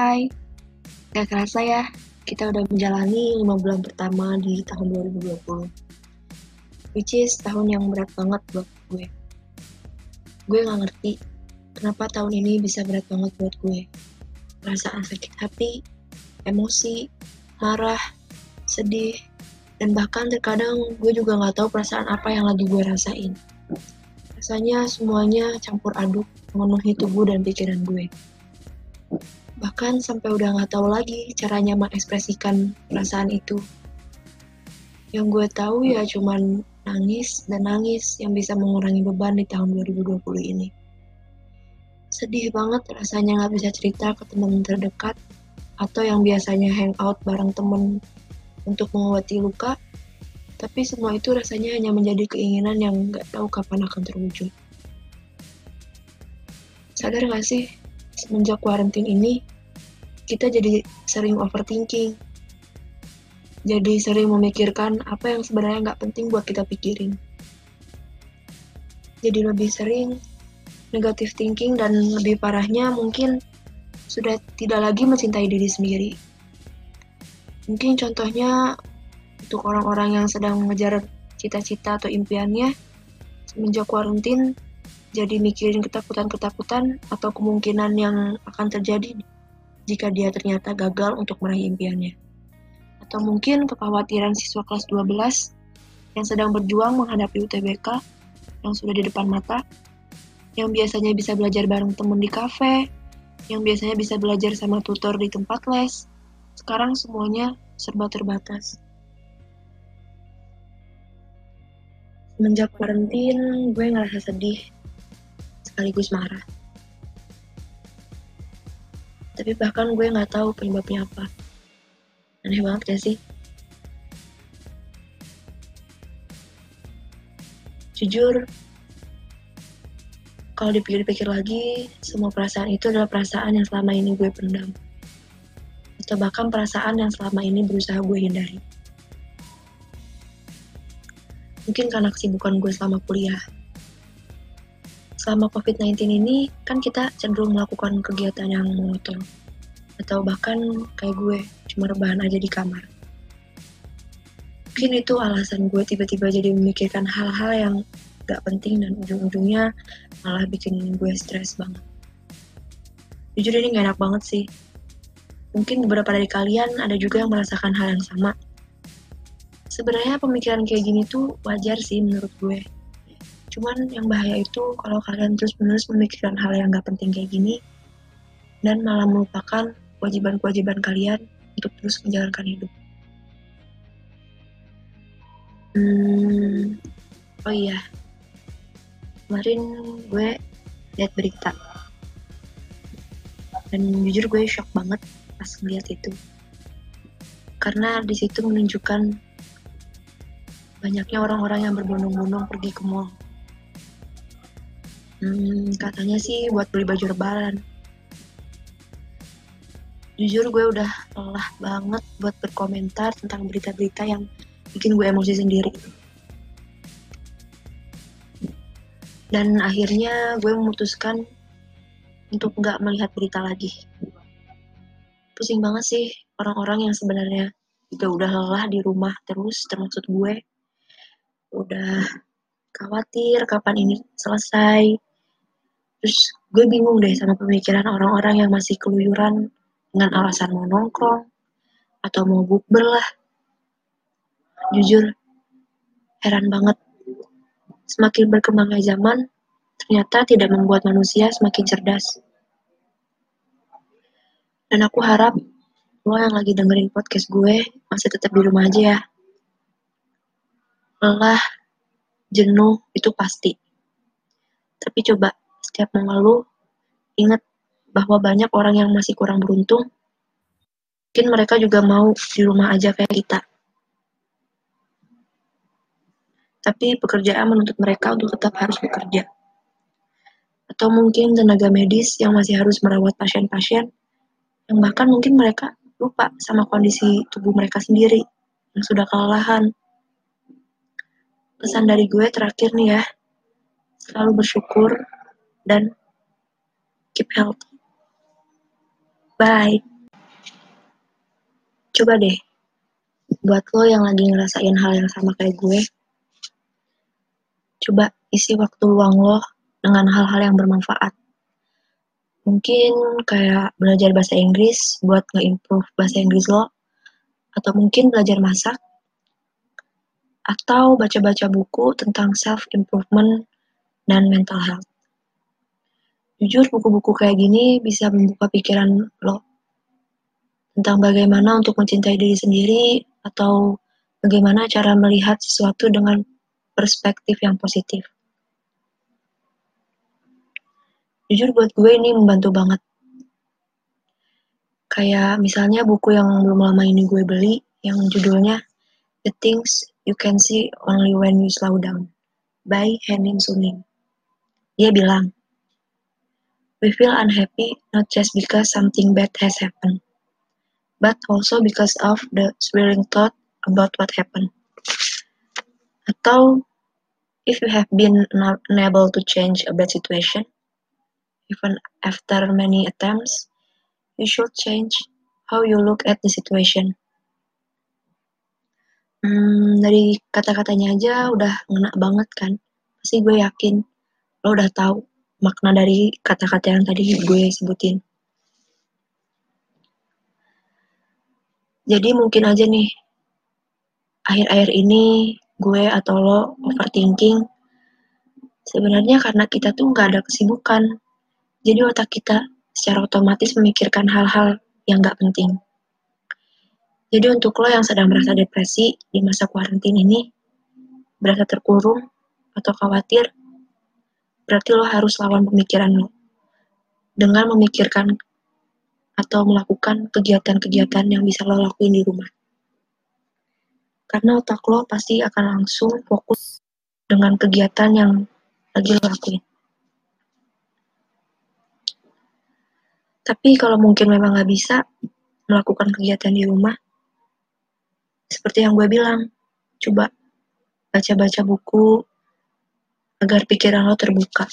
Hai, gak kerasa ya, kita udah menjalani 5 bulan pertama di tahun 2020. Which is tahun yang berat banget buat gue. Gue gak ngerti kenapa tahun ini bisa berat banget buat gue. Perasaan sakit hati, emosi, marah, sedih, dan bahkan terkadang gue juga gak tahu perasaan apa yang lagi gue rasain. Rasanya semuanya campur aduk memenuhi tubuh dan pikiran gue bahkan sampai udah nggak tahu lagi caranya mengekspresikan perasaan itu. Yang gue tahu ya cuman nangis dan nangis yang bisa mengurangi beban di tahun 2020 ini. Sedih banget rasanya nggak bisa cerita ke teman terdekat atau yang biasanya hangout bareng temen untuk mengobati luka, tapi semua itu rasanya hanya menjadi keinginan yang nggak tahu kapan akan terwujud. Sadar gak sih, semenjak quarantine ini, kita jadi sering overthinking. Jadi sering memikirkan apa yang sebenarnya nggak penting buat kita pikirin. Jadi lebih sering negative thinking dan lebih parahnya mungkin sudah tidak lagi mencintai diri sendiri. Mungkin contohnya untuk orang-orang yang sedang mengejar cita-cita atau impiannya semenjak kuarantin jadi mikirin ketakutan-ketakutan atau kemungkinan yang akan terjadi jika dia ternyata gagal untuk meraih impiannya. Atau mungkin kekhawatiran siswa kelas 12 yang sedang berjuang menghadapi UTBK yang sudah di depan mata, yang biasanya bisa belajar bareng temen di kafe, yang biasanya bisa belajar sama tutor di tempat les, sekarang semuanya serba terbatas. Semenjak karantin, gue ngerasa sedih, sekaligus marah tapi bahkan gue nggak tahu penyebabnya apa. Aneh banget gak sih? Jujur kalau dipikir-pikir lagi semua perasaan itu adalah perasaan yang selama ini gue pendam. Atau bahkan perasaan yang selama ini berusaha gue hindari. Mungkin karena kesibukan gue selama kuliah selama COVID-19 ini kan kita cenderung melakukan kegiatan yang monoton atau bahkan kayak gue cuma rebahan aja di kamar. Mungkin itu alasan gue tiba-tiba jadi memikirkan hal-hal yang gak penting dan ujung-ujungnya malah bikin gue stres banget. Jujur ini gak enak banget sih. Mungkin beberapa dari kalian ada juga yang merasakan hal yang sama. Sebenarnya pemikiran kayak gini tuh wajar sih menurut gue Cuman yang bahaya itu kalau kalian terus-menerus memikirkan hal yang gak penting kayak gini dan malah melupakan kewajiban-kewajiban kalian untuk terus menjalankan hidup. Hmm, oh iya, kemarin gue lihat berita. Dan jujur gue shock banget pas ngeliat itu. Karena di situ menunjukkan banyaknya orang-orang yang berbondong-bondong pergi ke mall Hmm, katanya sih buat beli baju lebaran. Jujur gue udah lelah banget buat berkomentar tentang berita-berita yang bikin gue emosi sendiri. Dan akhirnya gue memutuskan untuk nggak melihat berita lagi. Pusing banget sih orang-orang yang sebenarnya juga udah lelah di rumah terus, termasuk gue. Udah khawatir kapan ini selesai, Terus gue bingung deh sama pemikiran orang-orang yang masih keluyuran dengan alasan mau nongkrong atau mau bukber lah. Jujur, heran banget. Semakin berkembangnya zaman, ternyata tidak membuat manusia semakin cerdas. Dan aku harap lo yang lagi dengerin podcast gue masih tetap di rumah aja ya. Lelah, jenuh, itu pasti. Tapi coba setiap mengeluh, ingat bahwa banyak orang yang masih kurang beruntung. Mungkin mereka juga mau di rumah aja kayak kita. Tapi pekerjaan menuntut mereka untuk tetap harus bekerja. Atau mungkin tenaga medis yang masih harus merawat pasien-pasien, yang bahkan mungkin mereka lupa sama kondisi tubuh mereka sendiri, yang sudah kelelahan. Pesan dari gue terakhir nih ya, selalu bersyukur dan keep healthy. Bye. Coba deh, buat lo yang lagi ngerasain hal yang sama kayak gue, coba isi waktu luang lo dengan hal-hal yang bermanfaat. Mungkin kayak belajar bahasa Inggris buat nge-improve bahasa Inggris lo, atau mungkin belajar masak, atau baca-baca buku tentang self-improvement dan mental health. Jujur, buku-buku kayak gini bisa membuka pikiran lo tentang bagaimana untuk mencintai diri sendiri atau bagaimana cara melihat sesuatu dengan perspektif yang positif. Jujur buat gue ini membantu banget. Kayak misalnya buku yang belum lama ini gue beli yang judulnya The Things You Can See Only When You Slow Down by Henin Suning. Dia bilang, We feel unhappy not just because something bad has happened, but also because of the swirling thought about what happened. Atau, if you have been unable to change a bad situation, even after many attempts, you should change how you look at the situation. Hmm, dari kata-katanya aja udah ngena banget kan. Pasti gue yakin lo udah tahu makna dari kata-kata yang tadi gue sebutin. Jadi mungkin aja nih, akhir-akhir ini gue atau lo overthinking, sebenarnya karena kita tuh nggak ada kesibukan. Jadi otak kita secara otomatis memikirkan hal-hal yang nggak penting. Jadi untuk lo yang sedang merasa depresi di masa kuarantin ini, berasa terkurung atau khawatir, berarti lo harus lawan pemikiran lo dengan memikirkan atau melakukan kegiatan-kegiatan yang bisa lo lakuin di rumah. Karena otak lo pasti akan langsung fokus dengan kegiatan yang lagi lo lakuin. Tapi kalau mungkin memang nggak bisa melakukan kegiatan di rumah, seperti yang gue bilang, coba baca-baca buku, agar pikiran lo terbuka.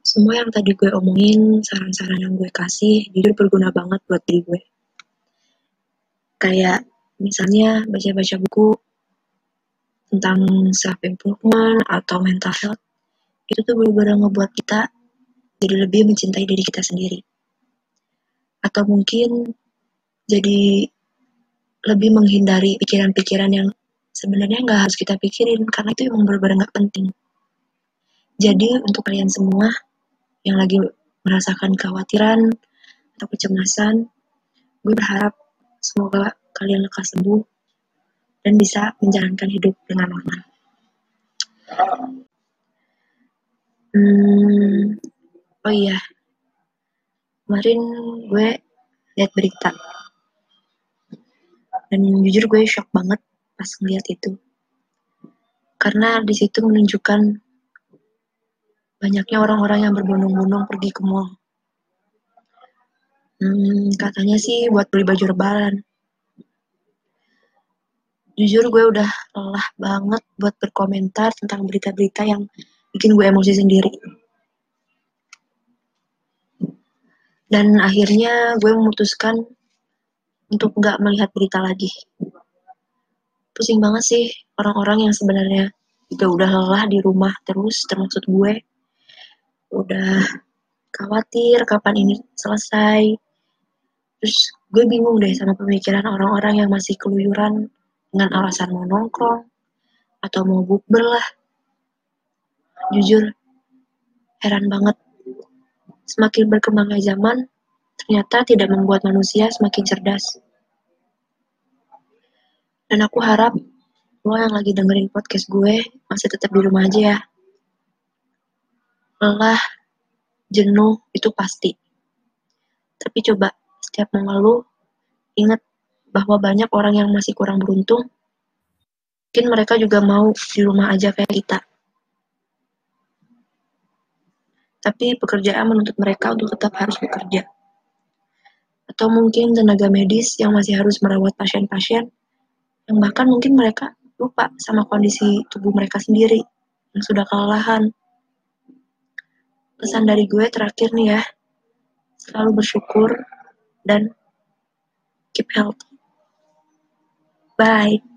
Semua yang tadi gue omongin, saran-saran yang gue kasih, jujur berguna banget buat diri gue. Kayak misalnya baca-baca buku tentang self-improvement atau mental health, itu tuh bener-bener ngebuat kita jadi lebih mencintai diri kita sendiri. Atau mungkin jadi lebih menghindari pikiran-pikiran yang sebenarnya nggak harus kita pikirin karena itu emang benar-benar nggak penting. Jadi untuk kalian semua yang lagi merasakan kekhawatiran atau kecemasan, gue berharap semoga kalian lekas sembuh dan bisa menjalankan hidup dengan normal. Hmm, oh iya, kemarin gue lihat berita dan jujur gue shock banget pas ngeliat itu. Karena di situ menunjukkan banyaknya orang-orang yang berbondong-bondong pergi ke mall. Hmm, katanya sih buat beli baju lebaran. Jujur gue udah lelah banget buat berkomentar tentang berita-berita yang bikin gue emosi sendiri. Dan akhirnya gue memutuskan untuk nggak melihat berita lagi. Pusing banget sih orang-orang yang sebenarnya juga udah lelah di rumah terus, termasuk gue. Udah khawatir kapan ini selesai. Terus gue bingung deh sama pemikiran orang-orang yang masih keluyuran dengan alasan mau nongkrong atau mau bukber lah. Jujur, heran banget. Semakin berkembangnya zaman, ternyata tidak membuat manusia semakin cerdas. Dan aku harap lo yang lagi dengerin podcast gue masih tetap di rumah aja ya. Lelah, jenuh itu pasti. Tapi coba setiap mengeluh, ingat bahwa banyak orang yang masih kurang beruntung. Mungkin mereka juga mau di rumah aja kayak kita. Tapi pekerjaan menuntut mereka untuk tetap harus bekerja atau mungkin tenaga medis yang masih harus merawat pasien-pasien yang bahkan mungkin mereka lupa sama kondisi tubuh mereka sendiri yang sudah kelelahan. Pesan dari gue terakhir nih ya, selalu bersyukur dan keep healthy. Bye.